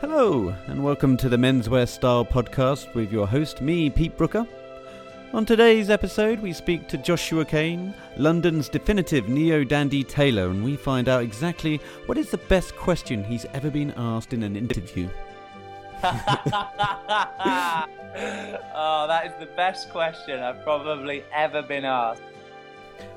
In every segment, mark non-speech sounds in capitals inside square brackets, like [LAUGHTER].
Hello, and welcome to the Menswear Style podcast with your host, me, Pete Brooker. On today's episode, we speak to Joshua Kane, London's definitive neo dandy tailor, and we find out exactly what is the best question he's ever been asked in an interview. [LAUGHS] oh, that is the best question I've probably ever been asked.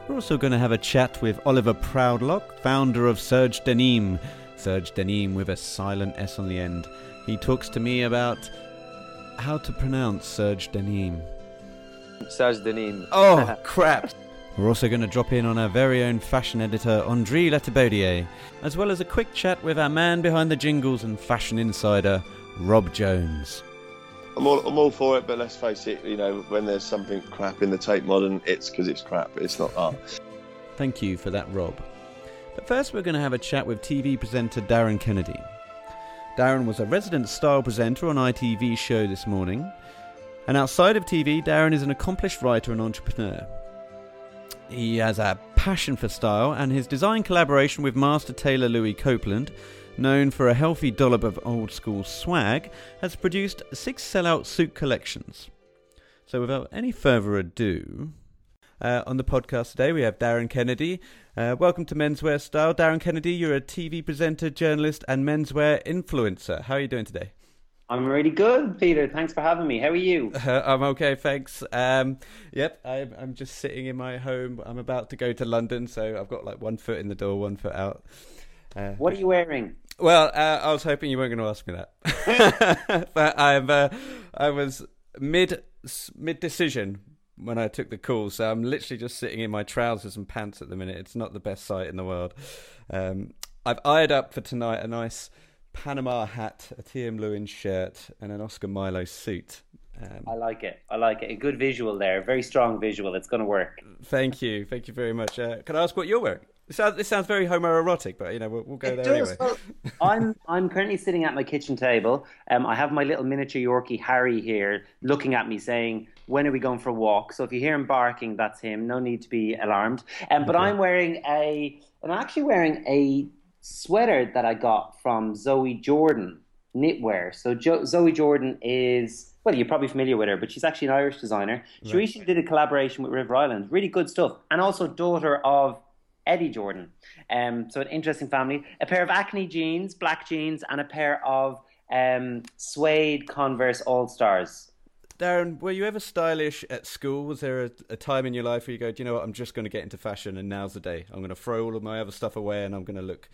We're also going to have a chat with Oliver Proudlock, founder of Serge DeNimes. Serge DeNimes with a silent S on the end. He talks to me about how to pronounce Serge DeNimes. Serge Denim. [LAUGHS] Oh, [LAUGHS] crap! We're also going to drop in on our very own fashion editor, Andre Letterbaudier, as well as a quick chat with our man behind the jingles and fashion insider, Rob Jones. I'm all, I'm all for it, but let's face it, you know, when there's something crap in the Tate Modern, it's because it's crap. It's not art. Thank you for that, Rob. But first, we're going to have a chat with TV presenter Darren Kennedy. Darren was a resident style presenter on ITV's show this morning. And outside of TV, Darren is an accomplished writer and entrepreneur. He has a passion for style, and his design collaboration with master tailor Louis Copeland known for a healthy dollop of old school swag, has produced six sellout suit collections. So, without any further ado, uh, on the podcast today we have Darren Kennedy. Uh, welcome to Menswear Style. Darren Kennedy, you're a TV presenter, journalist, and menswear influencer. How are you doing today? I'm really good, Peter. Thanks for having me. How are you? Uh, [LAUGHS] I'm okay, thanks. Um, yep, I'm, I'm just sitting in my home. I'm about to go to London, so I've got like one foot in the door, one foot out. Uh, what are you wearing? Well, uh, I was hoping you weren't going to ask me that, [LAUGHS] [LAUGHS] but I'm uh, I was mid mid decision when I took the call, so I'm literally just sitting in my trousers and pants at the minute. It's not the best sight in the world. Um, I've eyed up for tonight a nice Panama hat, a TM Lewin shirt, and an Oscar Milo suit. Um, I like it. I like it. A good visual there. Very strong visual. It's going to work. Thank you. Thank you very much. Uh, can I ask what you're wearing? This sounds, this sounds very homoerotic, but you know we'll, we'll go it there does. anyway. Well, [LAUGHS] I'm I'm currently sitting at my kitchen table. Um, I have my little miniature Yorkie Harry here, looking at me, saying, "When are we going for a walk?" So if you hear him barking, that's him. No need to be alarmed. Um, but okay. I'm wearing a, I'm actually wearing a sweater that I got from Zoe Jordan knitwear. So jo- Zoe Jordan is well, you're probably familiar with her, but she's actually an Irish designer. She right. recently did a collaboration with River Island, really good stuff, and also daughter of Eddie Jordan. Um, so an interesting family. A pair of Acne jeans, black jeans, and a pair of um, suede Converse All Stars. Darren, were you ever stylish at school? Was there a, a, time in your life where you go, do you know what, I'm just going to get into fashion and now's the day. I'm going to throw all of my other stuff away and I'm going to look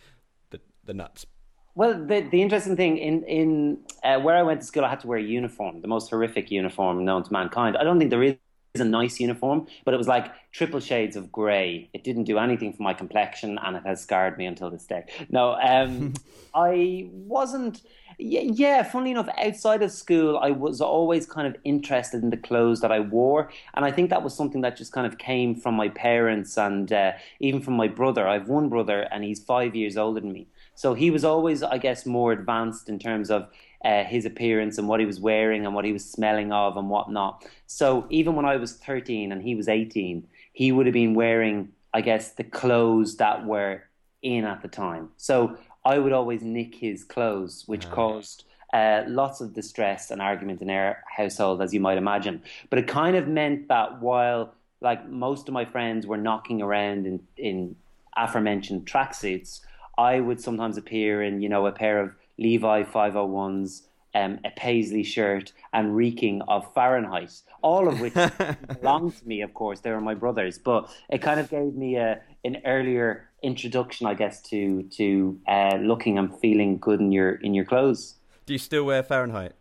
the, the nuts. Well, the, the interesting thing in in uh, where I went to school, I had to wear a uniform, the most horrific uniform known to mankind. I don't think there is a nice uniform, but it was like triple shades of grey. It didn't do anything for my complexion, and it has scarred me until this day. No, um, [LAUGHS] I wasn't. Yeah, yeah, funnily enough, outside of school, I was always kind of interested in the clothes that I wore, and I think that was something that just kind of came from my parents and uh, even from my brother. I have one brother, and he's five years older than me, so he was always, I guess, more advanced in terms of uh, his appearance and what he was wearing and what he was smelling of and whatnot. So even when I was 13 and he was 18, he would have been wearing, I guess, the clothes that were in at the time. So I would always nick his clothes, which caused uh, lots of distress and argument in our household, as you might imagine. But it kind of meant that while, like, most of my friends were knocking around in, in aforementioned tracksuits, I would sometimes appear in, you know, a pair of Levi 501s, um, a paisley shirt, and reeking of Fahrenheit, all of which [LAUGHS] belong to me, of course. They were my brothers, but it kind of gave me a, an earlier introduction, I guess, to to uh, looking and feeling good in your in your clothes. Do you still wear Fahrenheit?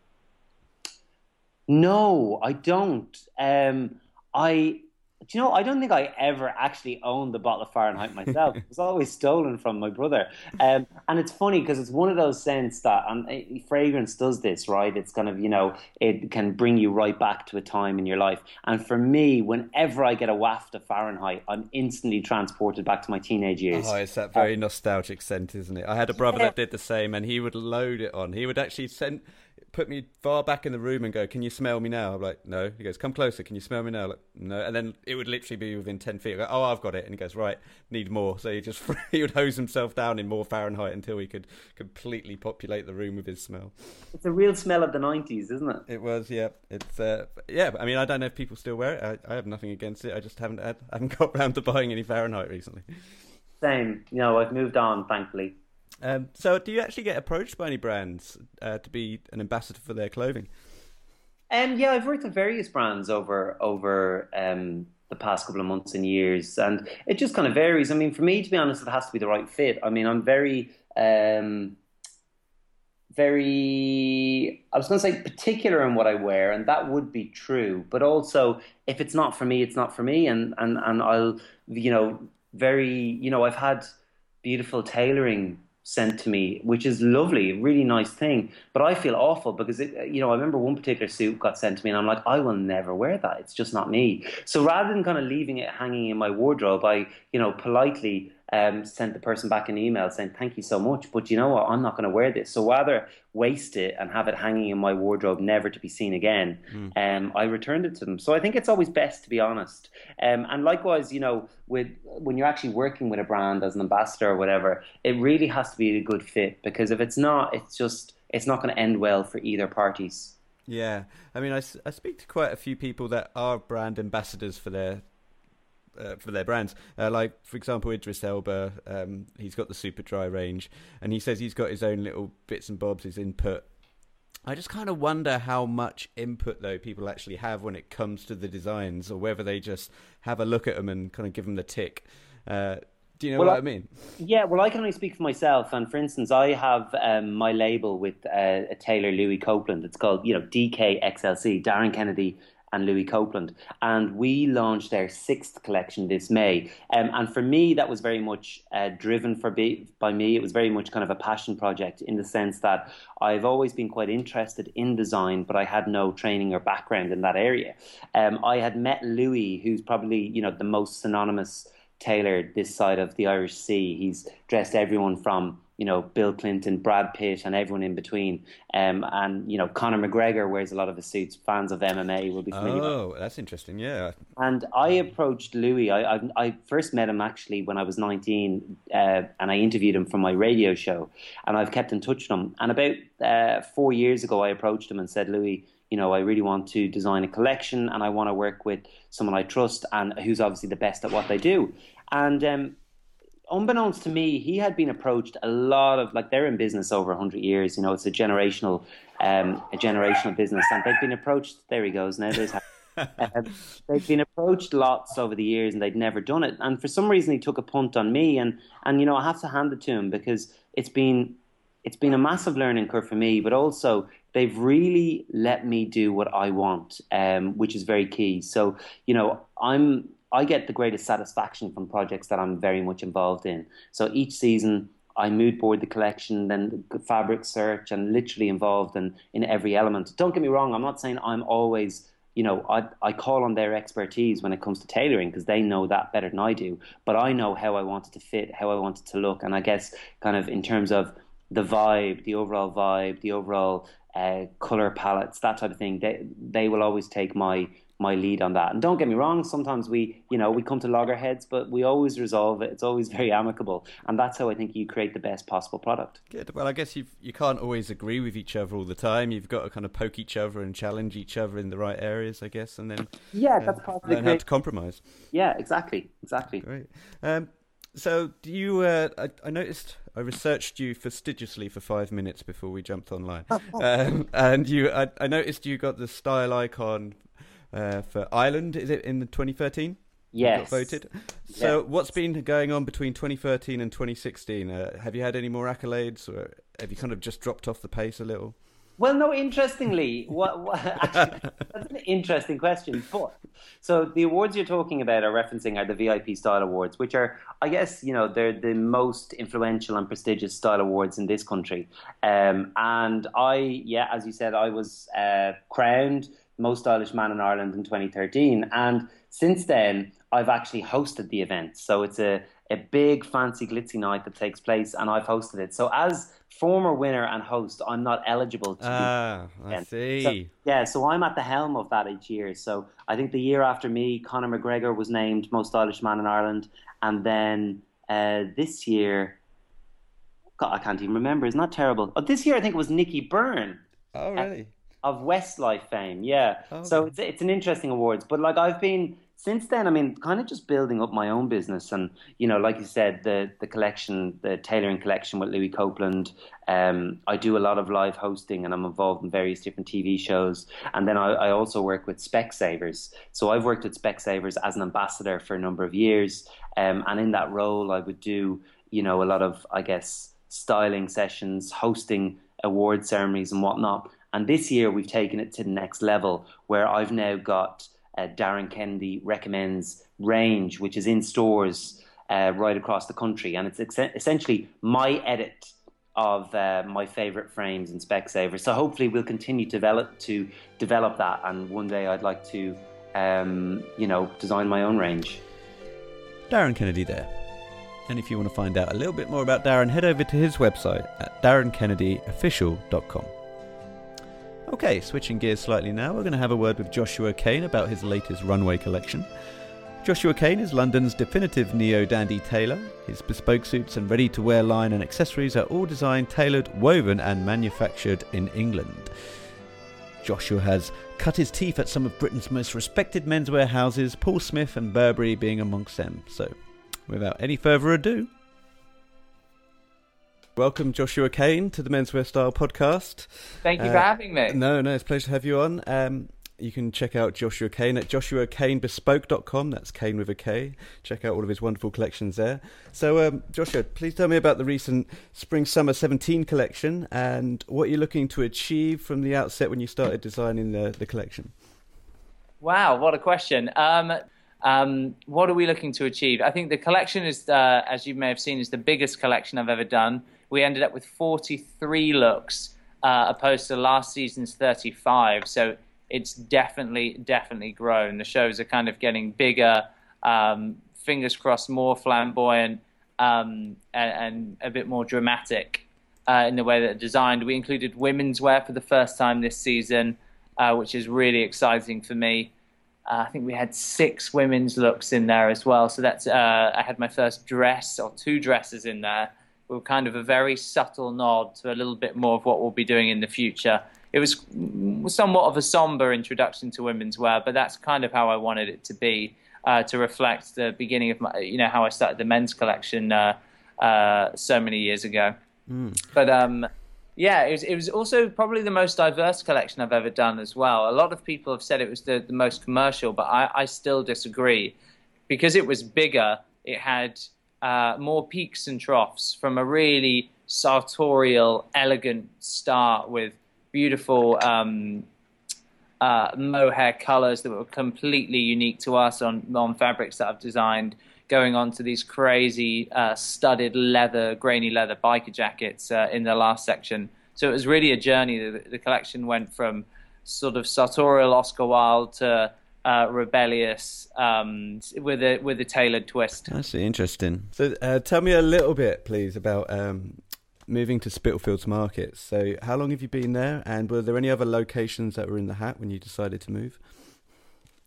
No, I don't. Um, I do you know, I don't think I ever actually owned the bottle of Fahrenheit myself. [LAUGHS] it was always stolen from my brother. Um, and it's funny because it's one of those scents that and uh, fragrance does this, right? It's kind of, you know, it can bring you right back to a time in your life. And for me, whenever I get a waft of Fahrenheit, I'm instantly transported back to my teenage years. Oh, it's that very uh, nostalgic scent, isn't it? I had a brother yeah. that did the same and he would load it on. He would actually send put me far back in the room and go, "Can you smell me now?" I'm like, "No." He goes, "Come closer. Can you smell me now?" I'm like, no. And then it would literally be within ten feet. I go, "Oh, I've got it." And he goes, "Right, need more." So he just [LAUGHS] he would hose himself down in more Fahrenheit until he could completely populate the room with his smell. It's a real smell of the '90s, isn't it? It was, yeah. It's uh, yeah. I mean, I don't know if people still wear it. I, I have nothing against it. I just haven't had, I [LAUGHS] haven't got around to buying any Fahrenheit recently. Same. You know, I've moved on, thankfully. Um, so, do you actually get approached by any brands uh, to be an ambassador for their clothing? Um, yeah, I've worked with various brands over over um, the past couple of months and years, and it just kind of varies. I mean, for me, to be honest, it has to be the right fit. I mean, I'm very, um, very. I was going to say particular in what I wear, and that would be true. But also, if it's not for me, it's not for me, and and and I'll, you know, very, you know, I've had beautiful tailoring sent to me, which is lovely, really nice thing. But I feel awful because it, you know, I remember one particular suit got sent to me, and I'm like, I will never wear that. It's just not me. So rather than kind of leaving it hanging in my wardrobe, I, you know, politely um, sent the person back an email saying, Thank you so much, but you know what? I'm not going to wear this. So rather waste it and have it hanging in my wardrobe, never to be seen again, mm. um, I returned it to them. So I think it's always best to be honest. Um, and likewise, you know, with when you're actually working with a brand as an ambassador or whatever, it really has to be a good fit because if it's not, it's just it's not going to end well for either parties. Yeah, I mean, I, I speak to quite a few people that are brand ambassadors for their uh, for their brands. Uh, like for example, Idris Elba, um, he's got the Superdry range, and he says he's got his own little bits and bobs, his input. I just kind of wonder how much input though people actually have when it comes to the designs, or whether they just have a look at them and kind of give them the tick. Uh, do you know well, what I, I, mean? Yeah, well, I can only speak for myself. And for instance, I have um, my label with uh, a tailor, Louis Copeland. It's called, you know, DKXLC, Darren Kennedy and Louis Copeland. And we launched their sixth collection this May. Um, and for me, that was very much uh, driven for be, by me. It was very much kind of a passion project in the sense that I've always been quite interested in design, but I had no training or background in that area. Um, I had met Louis, who's probably you know the most synonymous tailor this side of the Irish Sea. He's dressed everyone from you know Bill Clinton, Brad Pitt, and everyone in between. Um, and you know Conor McGregor wears a lot of his suits. Fans of MMA will be familiar. Oh, that's interesting. Yeah. And I approached Louis. I, I, I first met him actually when I was nineteen, uh, and I interviewed him for my radio show. And I've kept in touch with him. And about uh, four years ago, I approached him and said, Louis. You know, I really want to design a collection, and I want to work with someone I trust and who's obviously the best at what they do. And um, unbeknownst to me, he had been approached a lot of like they're in business over hundred years. You know, it's a generational, um, a generational business, and they've been approached. There he goes. Now there's. [LAUGHS] um, they've been approached lots over the years and they'd never done it. And for some reason, he took a punt on me, and and you know I have to hand it to him because it's been it's been a massive learning curve for me, but also they've really let me do what I want, um, which is very key. So you know I'm I get the greatest satisfaction from projects that I'm very much involved in. So each season, I mood board the collection, then the fabric search, and literally involved in, in every element. Don't get me wrong, I'm not saying I'm always, you know, I, I call on their expertise when it comes to tailoring because they know that better than I do. But I know how I want it to fit, how I want it to look. And I guess, kind of in terms of the vibe, the overall vibe, the overall uh, color palettes, that type of thing, they, they will always take my my lead on that. And don't get me wrong, sometimes we, you know, we come to loggerheads, but we always resolve it. It's always [LAUGHS] very amicable, and that's how I think you create the best possible product. Good. Well, I guess you you can't always agree with each other all the time. You've got to kind of poke each other and challenge each other in the right areas, I guess, and then yeah, uh, that's part of learn how to compromise. Yeah, exactly, exactly. Great. Um, so, do you? Uh, I, I, noticed I researched you fastidiously for five minutes before we jumped online, um, and you. I, I, noticed you got the style icon uh, for Ireland. Is it in 2013? Yes. voted. So, yes. what's been going on between 2013 and 2016? Uh, have you had any more accolades, or have you kind of just dropped off the pace a little? Well, no. Interestingly, what, what [LAUGHS] actually, [LAUGHS] that's an interesting question. But so the awards you're talking about are referencing are the VIP Style Awards, which are, I guess, you know, they're the most influential and prestigious style awards in this country. Um, and I, yeah, as you said, I was uh, crowned most stylish man in Ireland in 2013. And since then, I've actually hosted the event. So it's a, a big, fancy, glitzy night that takes place, and I've hosted it. So as former winner and host, I'm not eligible to. Ah, I see. So, yeah, so I'm at the helm of that each year. So I think the year after me, Conor McGregor was named most stylish man in Ireland, and then uh, this year, God, I can't even remember. It's not terrible. Oh, this year I think it was Nicky Byrne. Oh, really? Of Westlife fame, yeah. Oh, so it's it's an interesting awards, but like I've been since then. I mean, kind of just building up my own business, and you know, like you said, the the collection, the tailoring collection with Louis Copeland. Um, I do a lot of live hosting, and I'm involved in various different TV shows. And then I, I also work with Specsavers. So I've worked with Specsavers as an ambassador for a number of years, um, and in that role, I would do you know a lot of I guess styling sessions, hosting award ceremonies and whatnot. And this year we've taken it to the next level where I've now got uh, Darren Kennedy recommends range, which is in stores uh, right across the country, and it's ex- essentially my edit of uh, my favorite frames in Specsavers. So hopefully we'll continue to develop to develop that, and one day I'd like to, um, you know, design my own range. Darren Kennedy there. And if you want to find out a little bit more about Darren, head over to his website at darrenkennedy.official.com. Okay, switching gears slightly now, we're going to have a word with Joshua Kane about his latest runway collection. Joshua Kane is London's definitive neo dandy tailor. His bespoke suits and ready to wear line and accessories are all designed, tailored, woven, and manufactured in England. Joshua has cut his teeth at some of Britain's most respected menswear houses, Paul Smith and Burberry being amongst them. So, without any further ado, welcome Joshua Kane to the Menswear Style podcast. Thank you Uh, for having me. No, no, it's a pleasure to have you on. Um, you can check out Joshua Kane at joshuakanebespoke.com. That's Kane with a K. Check out all of his wonderful collections there. So, um, Joshua, please tell me about the recent Spring Summer 17 collection and what you're looking to achieve from the outset when you started designing the, the collection. Wow, what a question. Um, um, what are we looking to achieve? I think the collection is, uh, as you may have seen, is the biggest collection I've ever done. We ended up with 43 looks, uh, opposed to last season's 35. So it's definitely, definitely grown. The shows are kind of getting bigger, um, fingers crossed, more flamboyant, um, and, and a bit more dramatic uh, in the way that they're designed. We included women's wear for the first time this season, uh, which is really exciting for me. Uh, I think we had six women's looks in there as well. So that's uh, I had my first dress or two dresses in there. Kind of a very subtle nod to a little bit more of what we'll be doing in the future. It was mm, somewhat of a somber introduction to women's wear, but that's kind of how I wanted it to be uh, to reflect the beginning of my, you know, how I started the men's collection uh, uh, so many years ago. But um, yeah, it was, it was also probably the most diverse collection I've ever done as well. A lot of people have said it was the, the most commercial, but I, I still disagree. Because it was bigger, it had uh, more peaks and troughs from a really sartorial, elegant start with beautiful um, uh, mohair colors that were completely unique to us on, on fabrics that I've designed, going on to these crazy uh, studded leather, grainy leather biker jackets uh, in the last section. So it was really a journey. The, the collection went from sort of sartorial Oscar Wilde to uh, rebellious um, with a with a tailored twist. That's interesting. So, uh, tell me a little bit, please, about um, moving to Spitalfields Market. So, how long have you been there, and were there any other locations that were in the hat when you decided to move?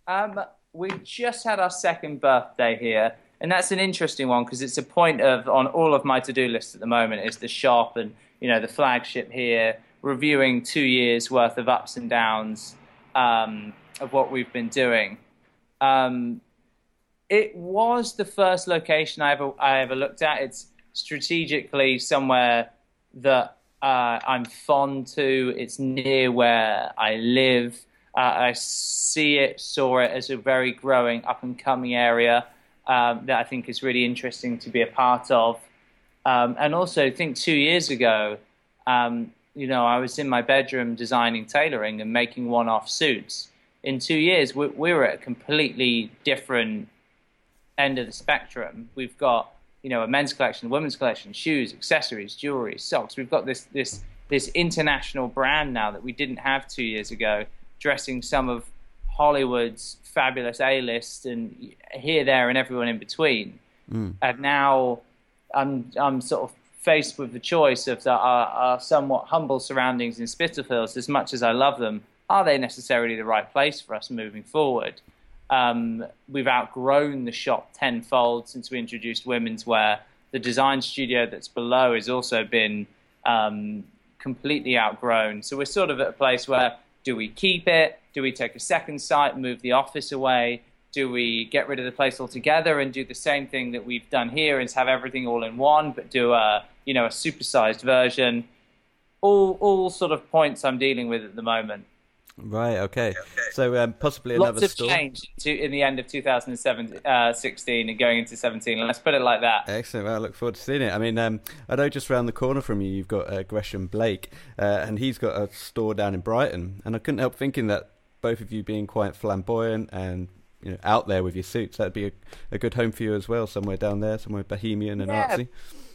Um, we just had our second birthday here, and that's an interesting one because it's a point of on all of my to-do lists at the moment is the shop and you know the flagship here, reviewing two years worth of ups and downs um, of what we've been doing. Um, it was the first location I ever I ever looked at. It's strategically somewhere that uh, I'm fond to. It's near where I live. Uh, I see it, saw it as a very growing, up and coming area um, that I think is really interesting to be a part of. Um, and also, I think two years ago, um, you know, I was in my bedroom designing tailoring and making one off suits. In two years, we, we were at a completely different end of the spectrum. We've got, you know, a men's collection, a women's collection, shoes, accessories, jewelry, socks. We've got this this this international brand now that we didn't have two years ago, dressing some of Hollywood's fabulous A-list and here, there, and everyone in between. Hmm. And now I'm I'm sort of faced with the choice of the, our, our somewhat humble surroundings in Spitalfields, as much as I love them, are they necessarily the right place for us moving forward? Um, we've outgrown the shop tenfold since we introduced women's wear. The design studio that's below has also been um, completely outgrown. So we're sort of at a place where do we keep it? Do we take a second site, move the office away? Do we get rid of the place altogether and do the same thing that we've done here and have everything all in one, but do a you know a supersized version? All all sort of points I'm dealing with at the moment. Right. Okay. So um, possibly Lots another of store. change to, in the end of 2016 uh, and going into 17. Let's put it like that. Excellent. Well, I look forward to seeing it. I mean, um, I know just round the corner from you, you've got uh, Gresham Blake, uh, and he's got a store down in Brighton. And I couldn't help thinking that both of you being quite flamboyant and you know out there with your suits, that'd be a, a good home for you as well, somewhere down there, somewhere bohemian and Yeah. artsy.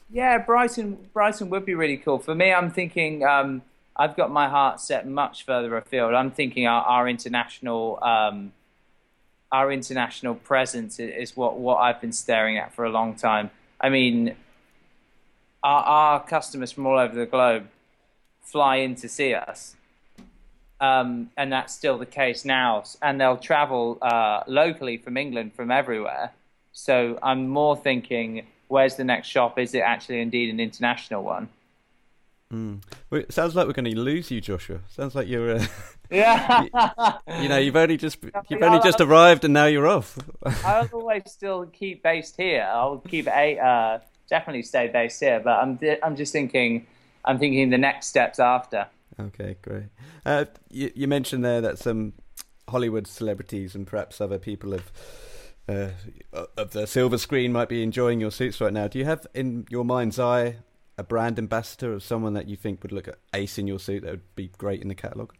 Yeah, Brighton, Brighton would be really cool. For me, I'm thinking um, I've got my heart set much further afield. I'm thinking our, our international, um, our international presence is what what I've been staring at for a long time. I mean, our, our customers from all over the globe fly in to see us. Um, and that's still the case now. And they'll travel uh, locally from England, from everywhere. So I'm more thinking, where's the next shop? Is it actually indeed an international one? Well, it sounds like we're going to lose you, Joshua. Sounds like you're, uh, [LAUGHS] Yeah. [LAUGHS] you know, you've only just [LAUGHS] you've only just arrived and now you're off. I'll always still keep based here. I'll keep a uh, definitely stay based here. But I'm I'm just thinking, I'm thinking the next steps after. Okay, great. Uh, you, you mentioned there that some Hollywood celebrities and perhaps other people of uh, of the silver screen might be enjoying your suits right now. Do you have in your mind's eye a brand ambassador of someone that you think would look at ace in your suit that would be great in the catalogue?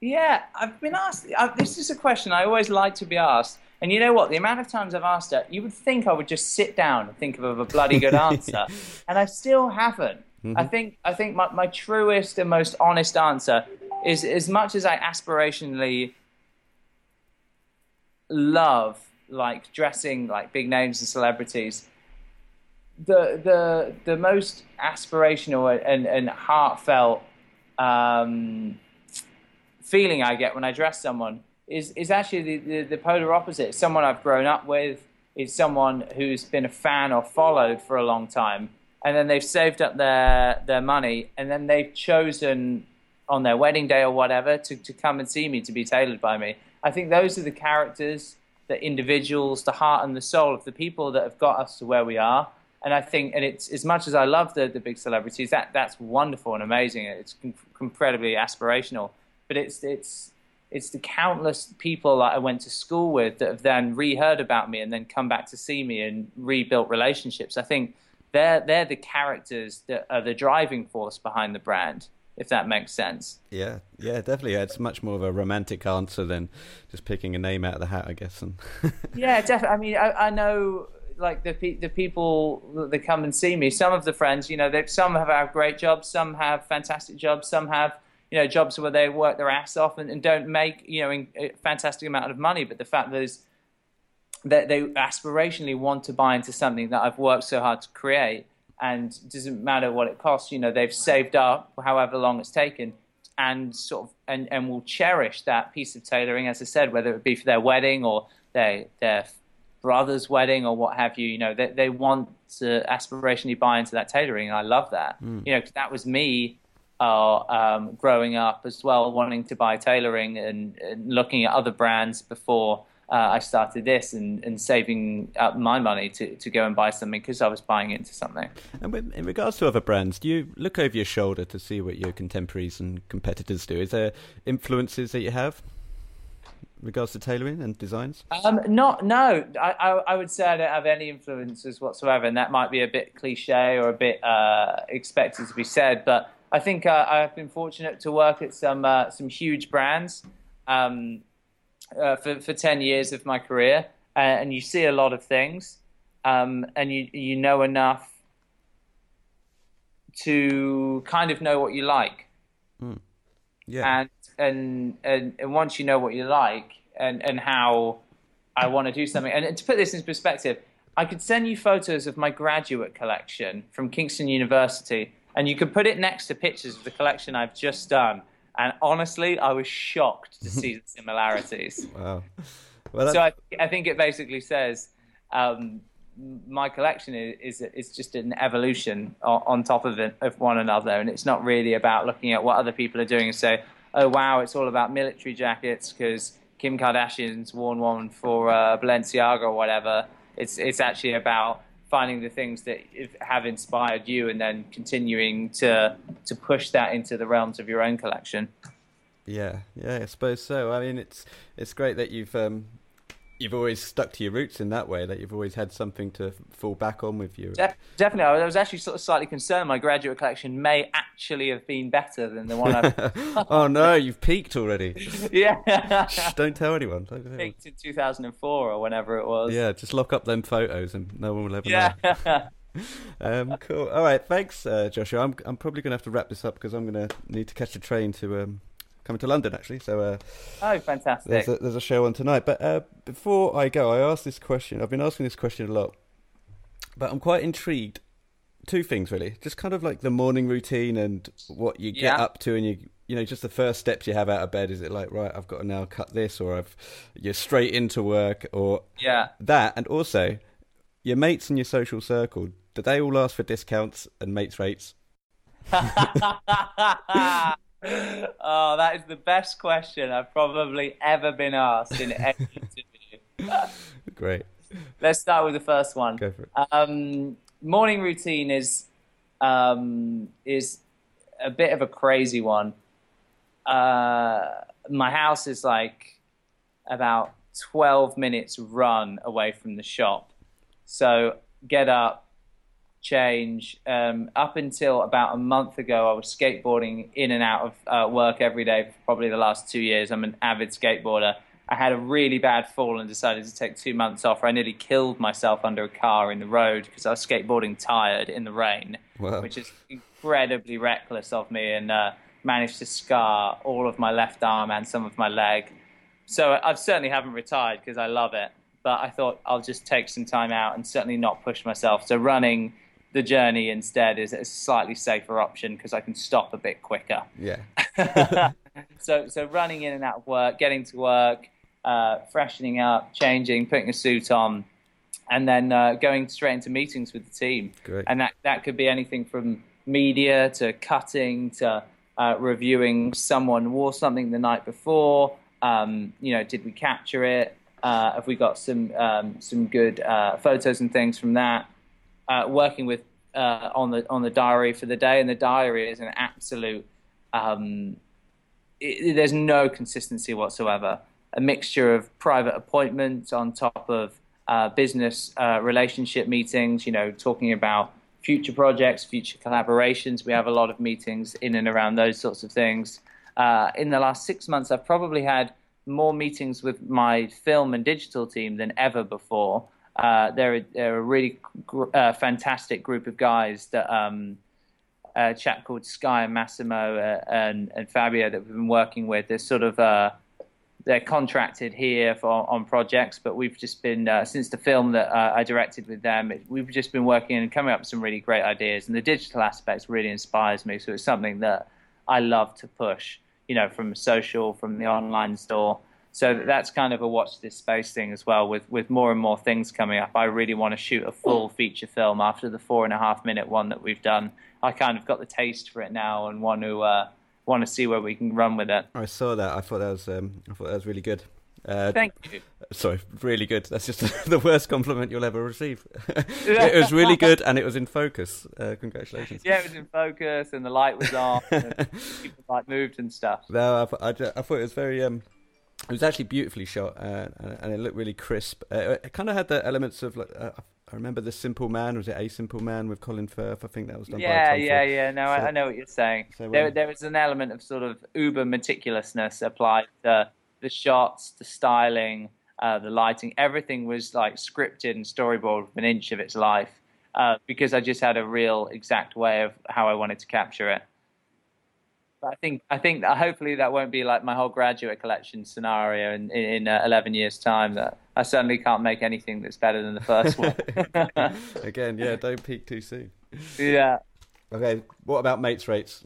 Yeah, I've been asked. This is a question I always like to be asked. And you know what? The amount of times I've asked it, you would think I would just sit down and think of a bloody good [LAUGHS] answer, and I still haven't. Mm-hmm. I think I think my, my truest and most honest answer is as much as I aspirationally love like dressing like big names and celebrities, the the the most aspirational and, and heartfelt um, feeling I get when I dress someone is is actually the, the, the polar opposite. Someone I've grown up with. It's someone who's been a fan or followed for a long time, and then they've saved up their their money, and then they've chosen on their wedding day or whatever to, to come and see me to be tailored by me. I think those are the characters, the individuals, the heart and the soul of the people that have got us to where we are. And I think, and it's as much as I love the, the big celebrities, that that's wonderful and amazing. It's incredibly aspirational. But it's it's it's the countless people that I went to school with that have then reheard about me and then come back to see me and rebuilt relationships. I think they're they're the characters that are the driving force behind the brand, if that makes sense. Yeah, yeah, definitely. It's much more of a romantic answer than just picking a name out of the hat, I guess. And [LAUGHS] yeah, definitely. I mean, I, I know like the the people that come and see me. Some of the friends, you know, some have had great jobs, some have fantastic jobs, some have you know jobs where they work their ass off and, and don't make you know a fantastic amount of money. But the fact that is that they aspirationally want to buy into something that I've worked so hard to create, and doesn't matter what it costs. You know, they've saved up however long it's taken. And sort of, and, and will cherish that piece of tailoring, as I said, whether it be for their wedding or their their brother's wedding or what have you. You know, they they want to aspirationally buy into that tailoring, and I love that. You know, 'cause that was me uh, um, growing up as well, wanting to buy tailoring and, and looking at other brands before uh, I started this, and, and saving up my money to, to go and buy something because I was buying into something. And with, in regards to other brands, do you look over your shoulder to see what your contemporaries and competitors do? Is there influences that you have regards to tailoring and designs? Um, not no. I, I I would say I don't have any influences whatsoever, and that might be a bit cliche or a bit uh, expected to be said. But I think uh, I've been fortunate to work at some uh, some huge brands um, uh, for for ten years of my career, uh, and you see a lot of things, um, and you you know enough to kind of know what you like Yeah. and and and, and once you know what you like and and how I want to do something, and to put this in perspective, I could send you photos of my graduate collection from Kingston University, and you could put it next to pictures of the collection I've just done. And honestly, I was shocked to see the [LAUGHS] similarities. Wow. Well, so I, I think it basically says um, my collection is, is is just an evolution on, on top of it, of one another, and it's not really about looking at what other people are doing and say, oh wow, it's all about military jackets because Kim Kardashian's worn one for uh, Balenciaga or whatever. It's it's actually about finding the things that have inspired you and then continuing to to push that into the realms of your own collection. Yeah, yeah, I suppose so. I mean, it's it's great that you've um, you've always stuck to your roots in that way. That you've always had something to fall back on with you. De- definitely, I was actually sort of slightly concerned. My graduate collection may actually have been better than the one I've. [LAUGHS] oh no, you've peaked already. [LAUGHS] yeah. Shh, don't tell anyone. Don't tell peaked in 2004 or whenever it was. Yeah, just lock up them photos and no one will ever yeah. know. [LAUGHS] um, cool. All right, thanks, uh, Joshua. I'm I'm probably going to have to wrap this up because I'm going to need to catch a train to um, coming to London actually. So uh, oh, fantastic! There's a, there's a show on tonight. But uh, before I go, I asked this question. I've been asking this question a lot, but I'm quite intrigued. Two things really, just kind of like the morning routine and what you get yeah. up to, and you you know just the first steps you have out of bed. Is it like right? I've got to now cut this, or I've you're straight into work, or yeah that, and also your mates in your social circle. Do they all ask for discounts and mates rates? [LAUGHS] [LAUGHS] [LAUGHS] oh, that is the best question I've probably ever been asked in any [LAUGHS] interview. [LAUGHS] Great. Let's start with the first one. Go for it. Um, morning routine is um, is a bit of a crazy one. Uh, my house is like about 12 minutes run away from the shop. So get up, change. Um, up until about a month ago, I was skateboarding in and out of uh, work every day for probably the last two years. I'm an avid skateboarder. I had a really bad fall and decided to take two months off. I nearly killed myself under a car in the road because I was skateboarding tired in the rain, wow. which is incredibly reckless of me, and uh, managed to scar all of my left arm and some of my leg. So I certainly haven't retired because I love it, but I thought I'll just take some time out and certainly not push myself. So running the journey instead is a slightly safer option because I can stop a bit quicker. Yeah. [LAUGHS] [LAUGHS] so so running in and out of work, getting to work, uh, freshening up, changing, putting a suit on, and then uh, going straight into meetings with the team. Great. And that that could be anything from media to cutting to uh, reviewing someone wore something the night before. Um, you know, did we capture it? Uh, have we got some um, some good uh, photos and things from that? Uh, working with uh, on the on the diary for the day, and the diary is an absolute. Um, it, there's no consistency whatsoever. A mixture of private appointments on top of uh, business uh, relationship meetings. You know, talking about future projects, future collaborations. We have a lot of meetings in and around those sorts of things. Uh, in the last six months, I've probably had more meetings with my film and digital team than ever before. Uh, they're, a, they're a really gr- uh, fantastic group of guys that um, a chap called Sky and Massimo uh, and, and Fabio that we've been working with. They're sort of uh, they're contracted here for, on projects, but we've just been uh, since the film that uh, I directed with them. It, we've just been working and coming up with some really great ideas, and the digital aspects really inspires me. So it's something that I love to push. You know, from social, from the online store so that's kind of a watch this space thing as well with, with more and more things coming up i really want to shoot a full feature film after the four and a half minute one that we've done i kind of got the taste for it now and want to uh, want to see where we can run with it i saw that i thought that was um, i thought that was really good uh, Thank you. Sorry, really good. That's just [LAUGHS] the worst compliment you'll ever receive. [LAUGHS] it was really good, and it was in focus. Uh, congratulations. Yeah, it was in focus, and the light was on, and [LAUGHS] people like moved and stuff. No, I, I, I thought it was very um, it was actually beautifully shot uh, and it looked really crisp. Uh, it kind of had the elements of like uh, I remember the Simple Man. Was it A Simple Man with Colin Firth? I think that was done. Yeah, by yeah, yeah. No, so, I, know what you're saying. So, there, there was an element of sort of uber meticulousness applied to the shots, the styling, uh, the lighting. Everything was like scripted and storyboarded an inch of its life uh, because I just had a real exact way of how I wanted to capture it. I think I think that hopefully that won't be like my whole graduate collection scenario in in uh, eleven years' time. That I certainly can't make anything that's better than the first one. [LAUGHS] Again, yeah, don't peak too soon. yeah. Okay, what about mates rates?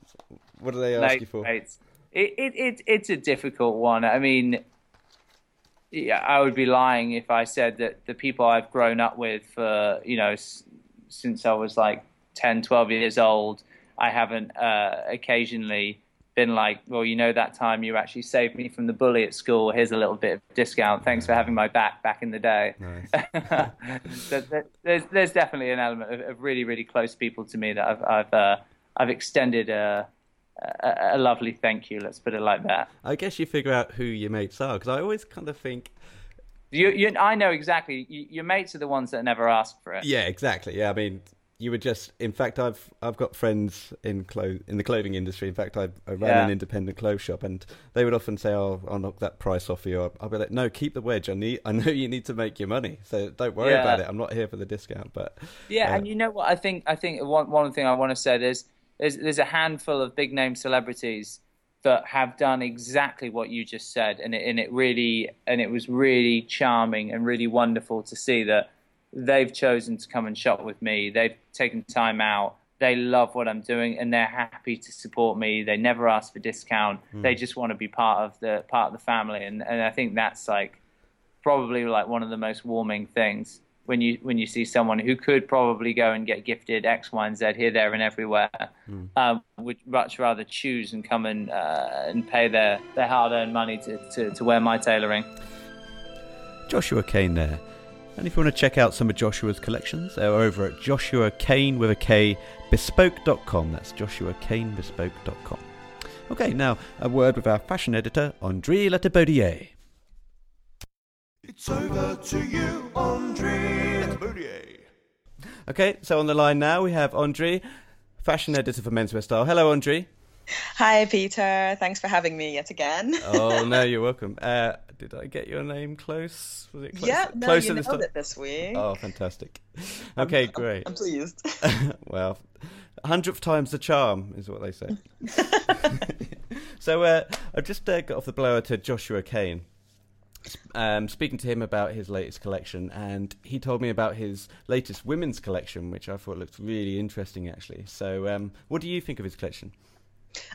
What do they ask Mate you for? rates. It, it, it, it's a difficult one. I mean, yeah, I would be lying if I said that the people I've grown up with for, you know, s- since I was like 10, 12 years old, I haven't uh, occasionally been like, well, you know, that time you actually saved me from the bully at school. Here's a little bit of discount. Thanks for having my back back in the day. Nice. [LAUGHS] So there's there's definitely an element of, of really really close people to me that I've I've uh, I've extended a, a a lovely thank you. Let's put it like that. I guess you figure out who your mates are because I always kind of think, You, you I know exactly. You, your mates are the ones that never ask for it. yeah, exactly. Yeah, I mean, you would just. In fact, I've I've got friends in clo- in the clothing industry. In fact, I, I ran Yeah. an independent clothes shop, and they would often say, "Oh, I'll knock that price off you." I'll, I'll be like, "No, keep the wedge. I need. [LAUGHS] I know you need to make your money, so don't worry Yeah. about it. I'm not here for the discount." But Yeah, Uh, and you know what? I think I think one one thing I want to say is there's there's a handful of big name celebrities that have done exactly what you just said, and it and it really and it was really charming and really wonderful to see that they've chosen to come and shop with me. They've taken time out. They love what I'm doing, and they're happy to support me. They never ask for discount. They just want to be part of the part of the family, and and I think that's like probably like one of the most warming things when you when you see someone who could probably go and get gifted X, Y, and Z here, there, and everywhere, um, would much rather choose and come and uh, and pay their, their hard earned money to, to, to wear my tailoring. Joshua Kane there. And if you want to check out some of Joshua's collections, they're over at Joshua Kane with a K bespoke.com. That's Joshua Kane bespoke.com. Okay, now a word with our fashion editor, André Letibaudier. It's over to you, Andre Boudier. Okay, so on the line now we have Andre, fashion editor for Menswear Style. Hello, Andre. Hi, Peter. Thanks for having me yet again. Oh no, you're welcome. [LAUGHS] Uh, did I get your name close? Was it close? yeah, no, closer you this nailed it this week. Oh, fantastic. Okay, great. I'm pleased. [LAUGHS] well, hundredth time's the charm is what they say. [LAUGHS] so uh, I've just uh, got off the blower to Joshua Kane, um, speaking to him about his latest collection, and he told me about his latest women's collection, which I thought looked really interesting, actually. So, um, what do you think of his collection?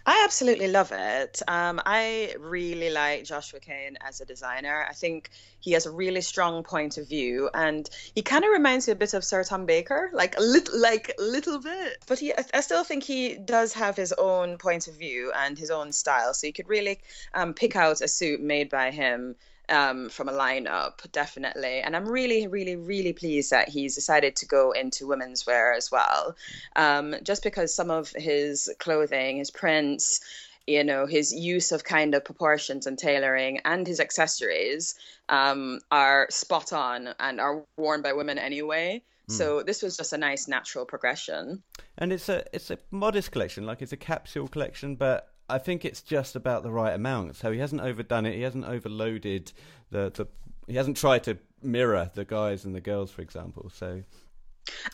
I absolutely love it. Um, I really like Joshua Kane as a designer. I think he has a really strong point of view, and he kind of reminds me a bit of Sir Tom Baker, like a little, like little bit. But he, I- I still think he does have his own point of view and his own style. So you could really um, pick out a suit made by him um, from a lineup, definitely. And I'm really, really, really pleased that he's decided to go into women's wear as well. Um, just because some of his clothing, his prints, you know, his use of kind of proportions and tailoring and his accessories um, are spot on and are worn by women anyway. So this was just a nice natural progression. And it's a it's a modest collection, like it's a capsule collection, but I think it's just about the right amount. So he hasn't overdone it. He hasn't overloaded the the. He hasn't tried to mirror the guys and the girls, for example. So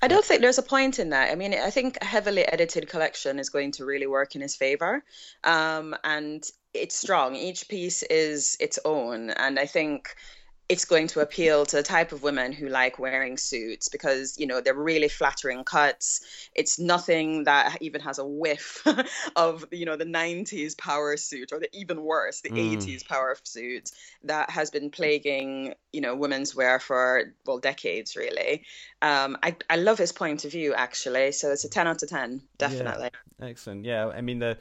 I don't think there's a point in that. I mean, I think a heavily edited collection is going to really work in his favor. Um, and it's strong. Each piece is its own. And I think it's going to appeal to the type of women who like wearing suits because, you know, they're really flattering cuts. It's nothing that even has a whiff [LAUGHS] of, you know, the 90s power suit or the even worse, the 80s power suit that has been plaguing, you know, women's wear for, well, decades really. Um, I, I love his point of view actually. So it's a 10 out of 10, definitely. excellent. Yeah, I mean the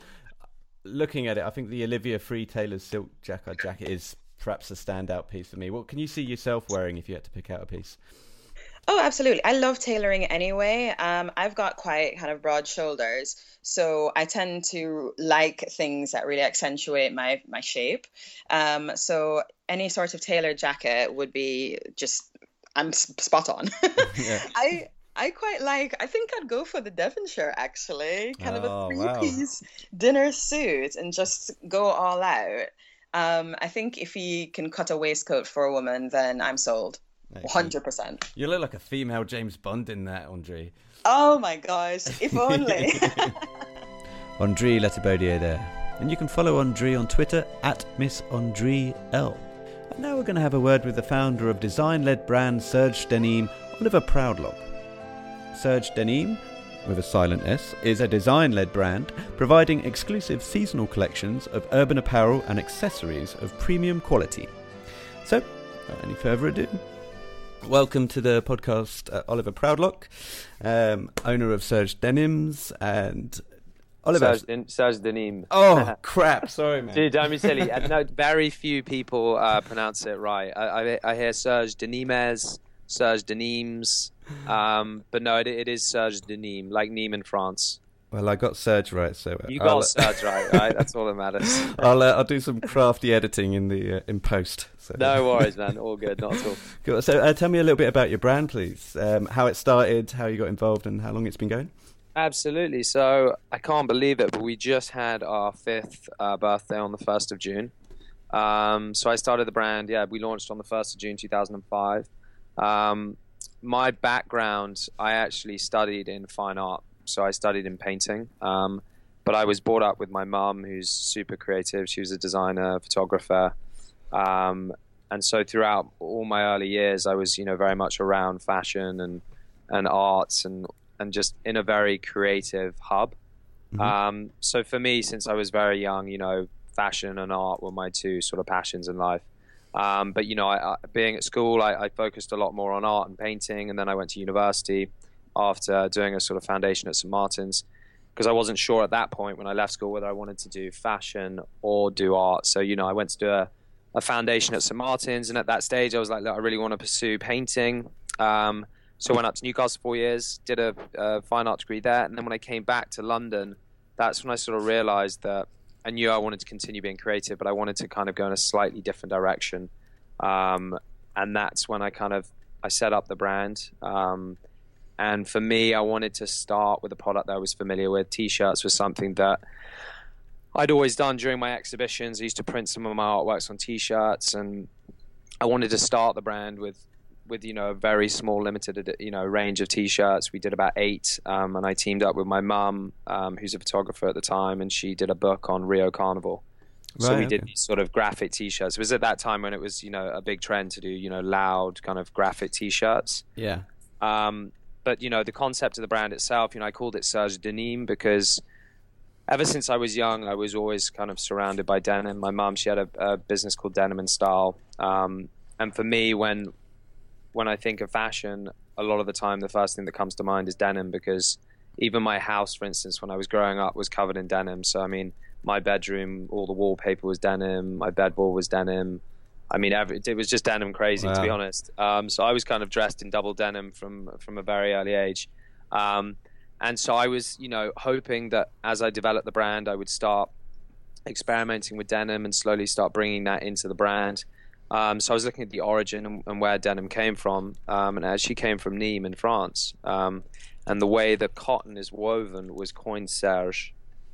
looking at it, I think the Olivia Free Taylor's silk jacket jacket is perhaps a standout piece for me. What can you see yourself wearing if you had to pick out a piece? Oh, absolutely. I love tailoring anyway. Um, I've got quite kind of broad shoulders, so I tend to like things that really accentuate my my shape. Um, so any sort of tailored jacket would be just I'm spot on. [LAUGHS] Yeah. [LAUGHS] I I quite like. I think I'd go for the Devonshire actually, kind of Oh, a three-piece dinner suit, and just go all out. Um, I think if he can cut a waistcoat for a woman, then I'm sold. Hundred percent. You look like a female James Bond in that, Andre. Oh my gosh, if [LAUGHS] only. [LAUGHS] Andre Letibaudier there. And you can follow Andre on Twitter at Miss Andre L. And Now we're going to have a word with the founder of design led brand Serge DeNimes, Oliver Proudlock. Serge Denim, with a silent S, is a design led brand providing exclusive seasonal collections of urban apparel and accessories of premium quality. So, without any further ado, welcome to the podcast, uh, Oliver Proudlock, um, owner of Serge Denims, and Oliver. Serge, Den- Denim. Oh [LAUGHS] crap! Sorry, man. Dude, don't be silly. No, very few people uh, pronounce it right. I, I, I hear Serge Denimes, Serge Denims, um, but no, it, it is Serge DeNimes, like Nîmes in France. Well, I got Serge right, so You I'll, got Serge right, right? That's all that matters. [LAUGHS] I'll uh, I'll do some crafty editing in the uh, in post. So. No worries, man. All good, not at all. [LAUGHS] Cool. So, uh, tell me a little bit about your brand, please. Um, how it started, how you got involved, and how long it's been going. Absolutely. So I can't believe it, but we just had our fifth uh, birthday on the first of June. Um, so I started the brand. Yeah, we launched on the first of June, two thousand and five. Um, my background, I actually studied in fine art. So I studied in painting. Um, but I was brought up with my mum, who's super creative. She was a designer, photographer. Um, and so throughout all my early years, I was, you know, very much around fashion and and arts and and just in a very creative hub. Mhm. Um, so for me, since I was very young, you know, fashion and art were my two sort of passions in life. Um, but you know, I, I, being at school, I, I focused a lot more on art and painting, and then I went to university after doing a sort of foundation at St Martin's because I wasn't sure at that point when I left school whether I wanted to do fashion or do art. So you know, I went to do a, a foundation at St Martin's, and at that stage, I was like, look, I really want to pursue painting. Um, so I went up to Newcastle for four years, did a, a fine art degree there, and then when I came back to London, that's when I sort of realised that I knew I wanted to continue being creative, but I wanted to kind of go in a slightly different direction. Um, and that's when I kind of I set up the brand. Um, and for me, I wanted to start with a product that I was familiar with. T-shirts was something that I'd always done during my exhibitions. I used to print some of my artworks on T-shirts, and I wanted to start the brand with with you know a very small limited you know range of t-shirts. We did about eight um, and i teamed up with my mum um, who's a photographer at the time and she did a book on rio carnival. So Right, we did these sort of graphic t-shirts. It was at that time when it was you know a big trend to do you know loud kind of graphic t-shirts. Yeah. um, but you know, the concept of the brand itself, you know, I called it Serge DeNimes because ever since I was young, I was always kind of surrounded by denim. My mum, she had a, a business called Denim and Style, um, and for me, when when I think of fashion, a lot of the time, the first thing that comes to mind is denim because even my house, for instance, when I was growing up, was covered in denim. So I mean, my bedroom, all the wallpaper was denim, my bed wall was denim. I mean, every, it was just denim crazy, to be honest. Um, so I was kind of dressed in double denim from from a very early age, um, and so I was, you know, hoping that as I developed the brand, I would start experimenting with denim and slowly start bringing that into the brand. Um, so I was looking at the origin and, and where denim came from, um, and it actually came from Nîmes in France. Um, and the way the cotton is woven was coined serge.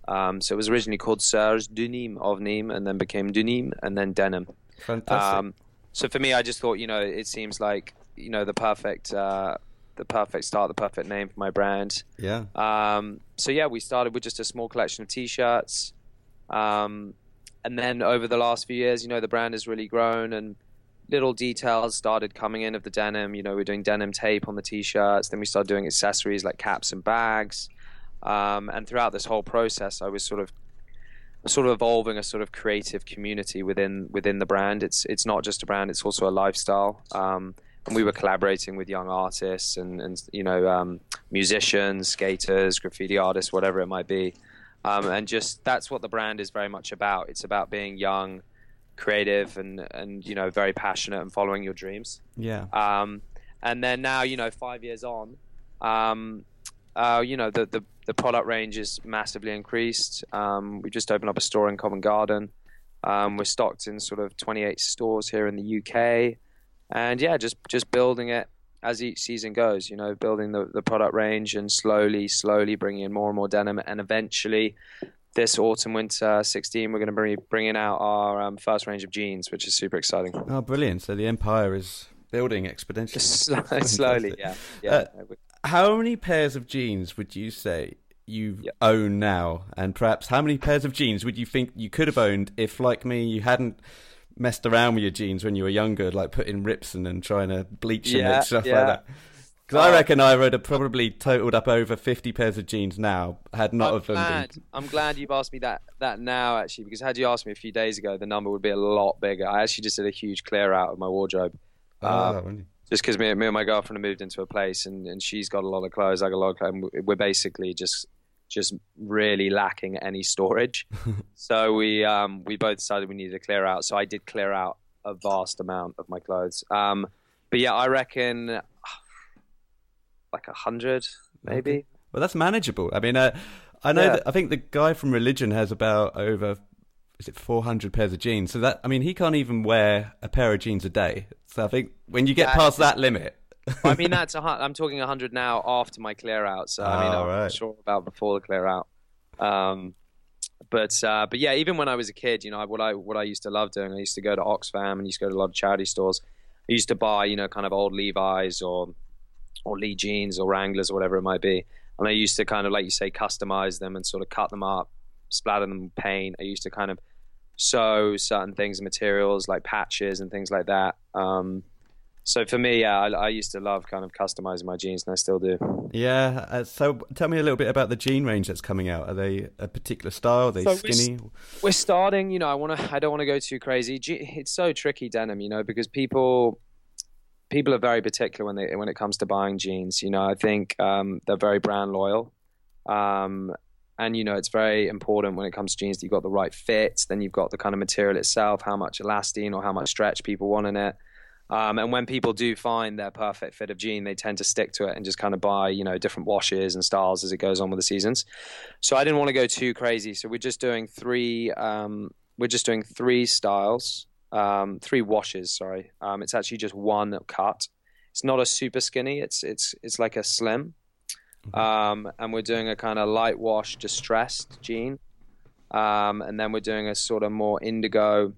Um, so it was originally called serge du Nîmes of Nîmes, and then became du Nîmes, and then denim. Fantastic. Um, so for me, I just thought, you know, it seems like you know the perfect, uh, the perfect start, the perfect name for my brand. yeah. Um, so yeah, we started with just a small collection of t-shirts, um, and then over the last few years, you know, the brand has really grown and little details started coming in of the denim. You know, we're doing denim tape on the t-shirts. Then we started doing accessories like caps and bags. Um, and throughout this whole process, I was sort of sort of evolving a sort of creative community within within the brand. It's it's not just a brand; it's also a lifestyle. Um, and we were collaborating with young artists and and you know um, musicians, skaters, graffiti artists, whatever it might be. Um, and just that's what the brand is very much about. It's about being young, creative, and and you know very passionate and following your dreams. Yeah. Um, and then now, you know, five years on, um, uh, you know, the, the, the product range is massively increased. Um, we just opened up a store in Covent Garden. Um, we're stocked in sort of 28 stores here in the UK. And yeah, just, just building it as each season goes, you know, building the, the product range and slowly, slowly bringing in more and more denim. And eventually, this autumn, winter 16, we're going to be bringing out our um, first range of jeans, which is super exciting. Oh, brilliant. So the empire is building exponentially. [LAUGHS] Slowly, slowly, yeah. yeah. Uh, How many pairs of jeans would you say you Yep. own now? And perhaps how many pairs of jeans would you think you could have owned if, like me, you hadn't messed around with your jeans when you were younger, like putting rips in and trying to bleach them Yeah, and stuff yeah. like that? Because I Oh. reckon I would have probably totaled up over 50 pairs of jeans now, had not I'm of them glad. been. I'm glad you've asked me that that now actually because had you asked me a few days ago, the number would be a lot bigger. I actually just did a huge clear out of my wardrobe. Oh, Um, just because me, me and my girlfriend have moved into a place and, and she's got a lot of clothes, I got a lot of clothes. And we're basically just just really lacking any storage. [LAUGHS] so we um, we both decided we needed to clear out. So I did clear out a vast amount of my clothes. Um, but yeah, I reckon like a hundred maybe. Well, that's manageable. I mean, uh, I know Yeah. that I think the guy from Religion has about over is it 400 pairs of jeans. So that I mean, he can't even wear a pair of jeans a day. So I think when you get That past that limit, I mean, that's a I'm talking 100 now after my clear out. So I mean, Oh, I'm right. not sure about before the clear out. Um, but uh, but yeah, even when I was a kid, you know, what I what I used to love doing, I used to go to Oxfam and used to go to a lot of charity stores. I used to buy, you know, kind of old Levi's or or Lee jeans or Wranglers or whatever it might be, and I used to kind of like you say, customize them and sort of cut them up, splatter them with paint. I used to kind of sew certain things, and materials like patches and things like that. Um, so for me, yeah, I, I used to love kind of customizing my jeans, and I still do. yeah. Uh, so tell me a little bit about the jean range that's coming out. Are they a particular style? Are they So skinny? We're starting, you know. I want to. I don't want to go too crazy. It's so tricky denim, you know, because people people are very particular when they when it comes to buying jeans. You know, I think um, they're very brand loyal, um, and you know, it's very important when it comes to jeans that you've got the right fit. Then you've got the kind of material itself, how much elastane or how much stretch people want in it. Um, and when people do find their perfect fit of jean, they tend to stick to it and just kind of buy, you know, different washes and styles as it goes on with the seasons. So I didn't want to go too crazy. So we're just doing three. Um, we're just doing three styles, um, three washes. Sorry, um, it's actually just one cut. It's not a super skinny. It's it's it's like a slim. Um, and we're doing a kind of light wash distressed jean. Um, and then we're doing a sort of more indigo,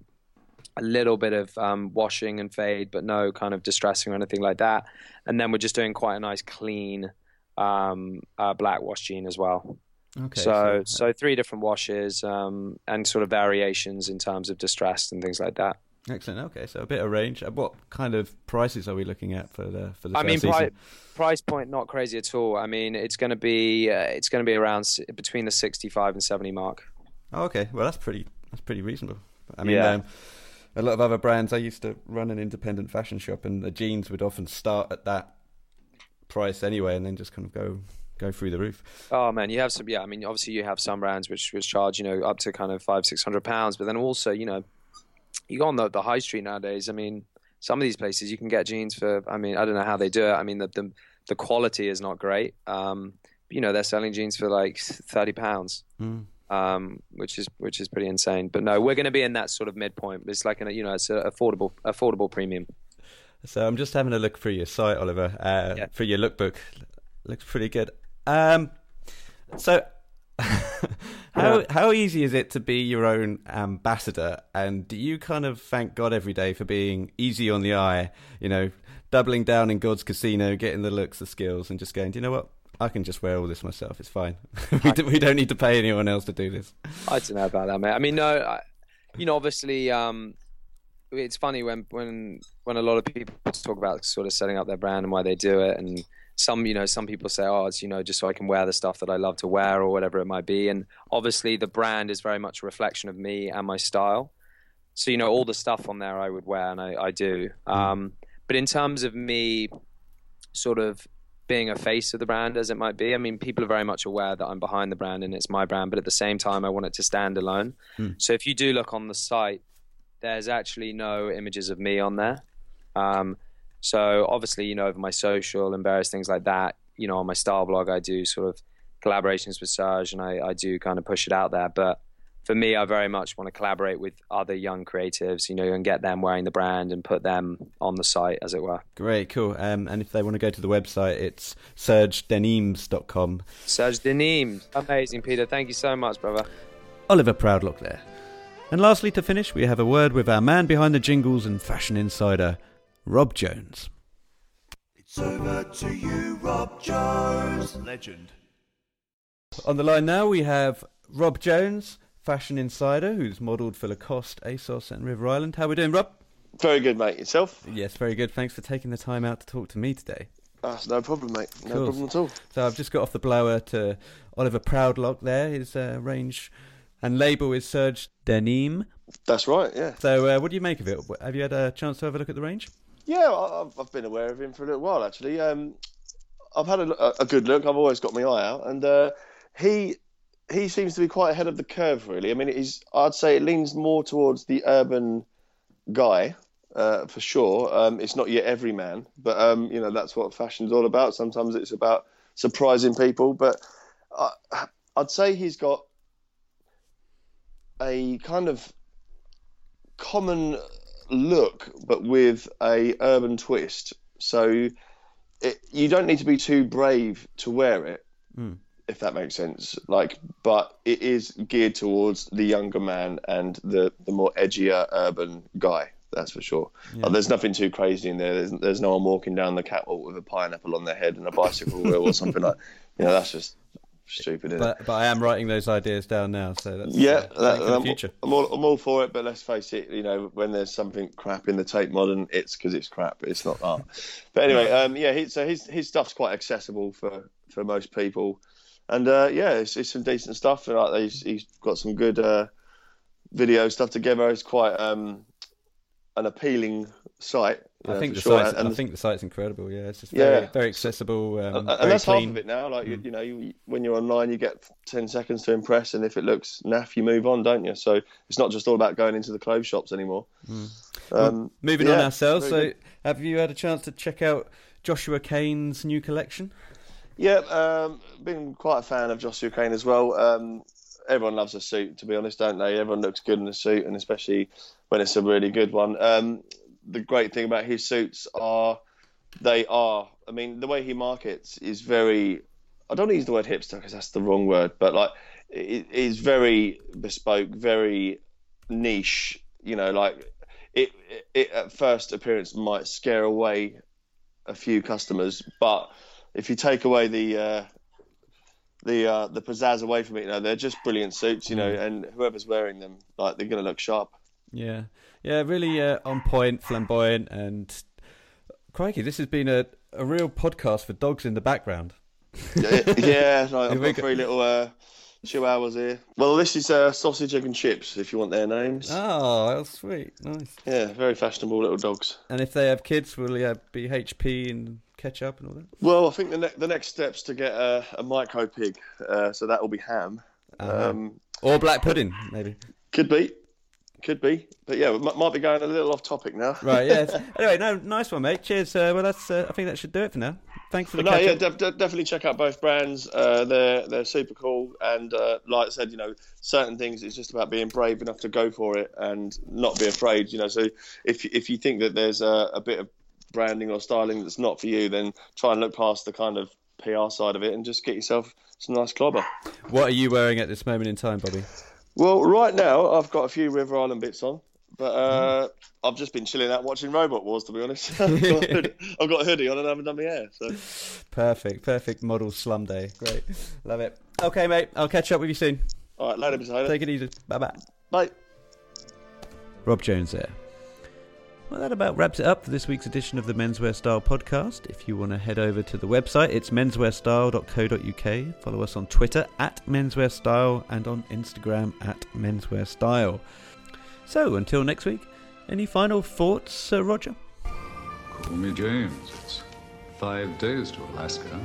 a little bit of um, washing and fade, but no kind of distressing or anything like that. And then we're just doing quite a nice clean um, uh, black wash jean as well. Okay. so, so three different washes um, and sort of variations in terms of distressed and things like that. excellent. Okay, so a bit of range. Uh, What kind of prices are we looking at for the for the I mean, pri- price point not crazy at all. I mean, it's going to be uh, it's going to be around s- between the sixty-five and seventy mark. Oh, okay, well that's pretty that's pretty reasonable. I mean, Yeah. um, a lot of other brands. I used to run an independent fashion shop, and the jeans would often start at that price anyway, and then just kind of go go through the roof. Oh man, you have some. Yeah, I mean, obviously you have some brands which which charge you know up to kind of five six hundred pounds, but then also you know you go on the the high street nowadays. I mean, some of these places you can get jeans for. I mean, I don't know how they do it. I mean, the the, the quality is not great. Um, you know, they're selling jeans for like thirty pounds. Mm. Um, which is which is pretty insane, but no, we're going to be in that sort of midpoint. It's like a, you know, it's an affordable affordable premium. So I'm just having a look through your site, Oliver, uh, Yeah. for your lookbook. Looks pretty good. Um, so [LAUGHS] how how easy is it to be your own ambassador? And do you kind of thank God every day for being easy on the eye? You know, doubling down in God's casino, getting the looks, the skills, and just going. Do you know what? I can just wear all this myself. It's fine. [LAUGHS] we, do, we don't need to pay anyone else to do this. I don't know about that, mate. I mean, no, I, you know, obviously, um, it's funny when when when a lot of people talk about sort of setting up their brand and why they do it, and some, you know, some people say, oh, it's you know, just so I can wear the stuff that I love to wear or whatever it might be, and obviously, the brand is very much a reflection of me and my style. So you know, all the stuff on there I would wear, and I, I do. Um, but in terms of me, sort of being a face of the brand as it might be. I mean, people are very much aware that I'm behind the brand and it's my brand, but at the same time, I want it to stand alone. So if you do look on the site, there's actually no images of me on there. Um, so obviously, you know, over my social and various things like that, you know, on my style blog, I do sort of collaborations with Serge and I, I do kind of push it out there. But for me, I very much want to collaborate with other young creatives, you know, and get them wearing the brand and put them on the site, as it were. Great, cool. Um, and if they want to go to the website, it's sergedenimes.com. Serge DeNimes. Amazing, Peter. Thank you so much, brother. Oliver Proudlock there. And lastly, to finish, we have a word with our man behind the jingles and fashion insider, Rob Jones. It's over to you, Rob Jones. Legend. On the line now, we have Rob Jones, fashion insider who's modelled for Lacoste, ASOS, and River Island. How we doing, Rob? Very good, mate. Yourself? Yes, very good. Thanks for taking the time out to talk to me today. That's no problem, mate. No Cool. problem at all. So I've just got off the blower to Oliver Proudlock there. His uh, range and label is Serge DeNimes. That's right. Yeah. So uh, what do you make of it? Have you had a chance to have a look at the range? Yeah, I've, I've been aware of him for a little while actually. Um, I've had a, a good look. I've always got my eye out, and uh, he he seems to be quite ahead of the curve. Really, I mean, he's I'd say it leans more towards the urban guy uh, for sure. Um, it's not yet every man, but um, you know that's what fashion's all about. Sometimes it's about surprising people, but I, I'd say he's got a kind of common look, but with a urban twist. So it, you don't need to be too brave to wear it, Mm. If that makes sense. Like, but it is geared towards the younger man and the the more edgier urban guy. That's for sure. Like, there's nothing too crazy in there. There's, there's no one walking down the catwalk with a pineapple on their head and a bicycle wheel or something like. You know, that's just stupid. Isn't it? But but I am writing those ideas down now, so that's Yeah, uh, that, something for the I'm, future. I'm all, I'm all for it, but let's face it, you know, when there's something crap in the Tate Modern, it's because it's crap. It's not art. but anyway, um, yeah, he, so his his stuff's quite accessible for, for most people, and uh, yeah, it's, it's some decent stuff. And like, he's he's got some good uh, video stuff together. It's quite um, an appealing site. I know, think the sure. site's, and, I think the site's incredible. Yeah, it's just very Yeah. very accessible, um, and, and very that's clean. half of it now. Like Mm. you, you know, you, when you're online, you get ten seconds to impress, and if it looks naff, you move on, don't you? So it's not just all about going into the clothes shops anymore. Um, Moving on ourselves. So, have you had a chance to check out Joshua Kane's new collection? Yeah, um, been quite a fan of Joshua Kane as well. Um, everyone loves a suit, to be honest, don't they? Everyone looks good in a suit, and especially when it's a really good one. Um, the great thing about his suits are they are. I mean, the way he markets is very. I don't use the word hipster because that's the wrong word, but like it is very bespoke, very niche. You know, like it, it at first appearance might scare away a few customers, but if you take away the uh, the uh, the pizzazz away from it, you know, they're just brilliant suits. You know, and whoever's wearing them, like they're going to look sharp. Yeah, yeah, really uh, on point, flamboyant, and crikey, this has been a, a real podcast for dogs in the background. yeah, yeah, [LAUGHS] like, I've got three little uh, chihuahuas here. Well, this is uh, sausage, egg, and chips. If you want their names, Oh, that's sweet, nice. yeah, very fashionable little dogs. And if they have kids, will they have be HP and ketchup and all that? Well, I think the, ne- the next step's to get a, a micro pig, uh, so that will be ham. Uh-huh. Um, Or black pudding, maybe. could be, could be, but yeah, we might, might be going a little off topic now. Right, yeah. [LAUGHS] anyway, no, nice one, mate. Cheers. Uh, well, that's. Uh, I think that should do it for now. Thanks for the no, catch yeah, up. def- def- definitely check out both brands. Uh, they're they're super cool, and uh, like I said, you know, certain things it's just about being brave enough to go for it and not be afraid. You know, so if if you think that there's a, a bit of branding or styling that's not for you, then try and look past the kind of PR side of it and just get yourself some nice clobber. What are you wearing at this moment in time, Bobby? Well, right now I've got a few River Island bits on, but uh, I've just been chilling out watching Robot Wars. To be honest, [LAUGHS] I've, got a hoodie, I've got a hoodie on and I haven't done my hair. So Perfect, perfect model slum day. Great, love it. Okay, mate. I'll catch up with you soon. all right, later, potato. Take it easy. Bye bye. Bye. Rob Jones there. Well, that about wraps it up for this week's edition of the Menswear Style podcast. If you want to head over to the website, it's menswearstyle.co.uk. Follow us on Twitter at menswearstyle and on Instagram at Menswear Style. So, until next week, any final thoughts, Sir Roger? Call me James. It's five days to Alaska.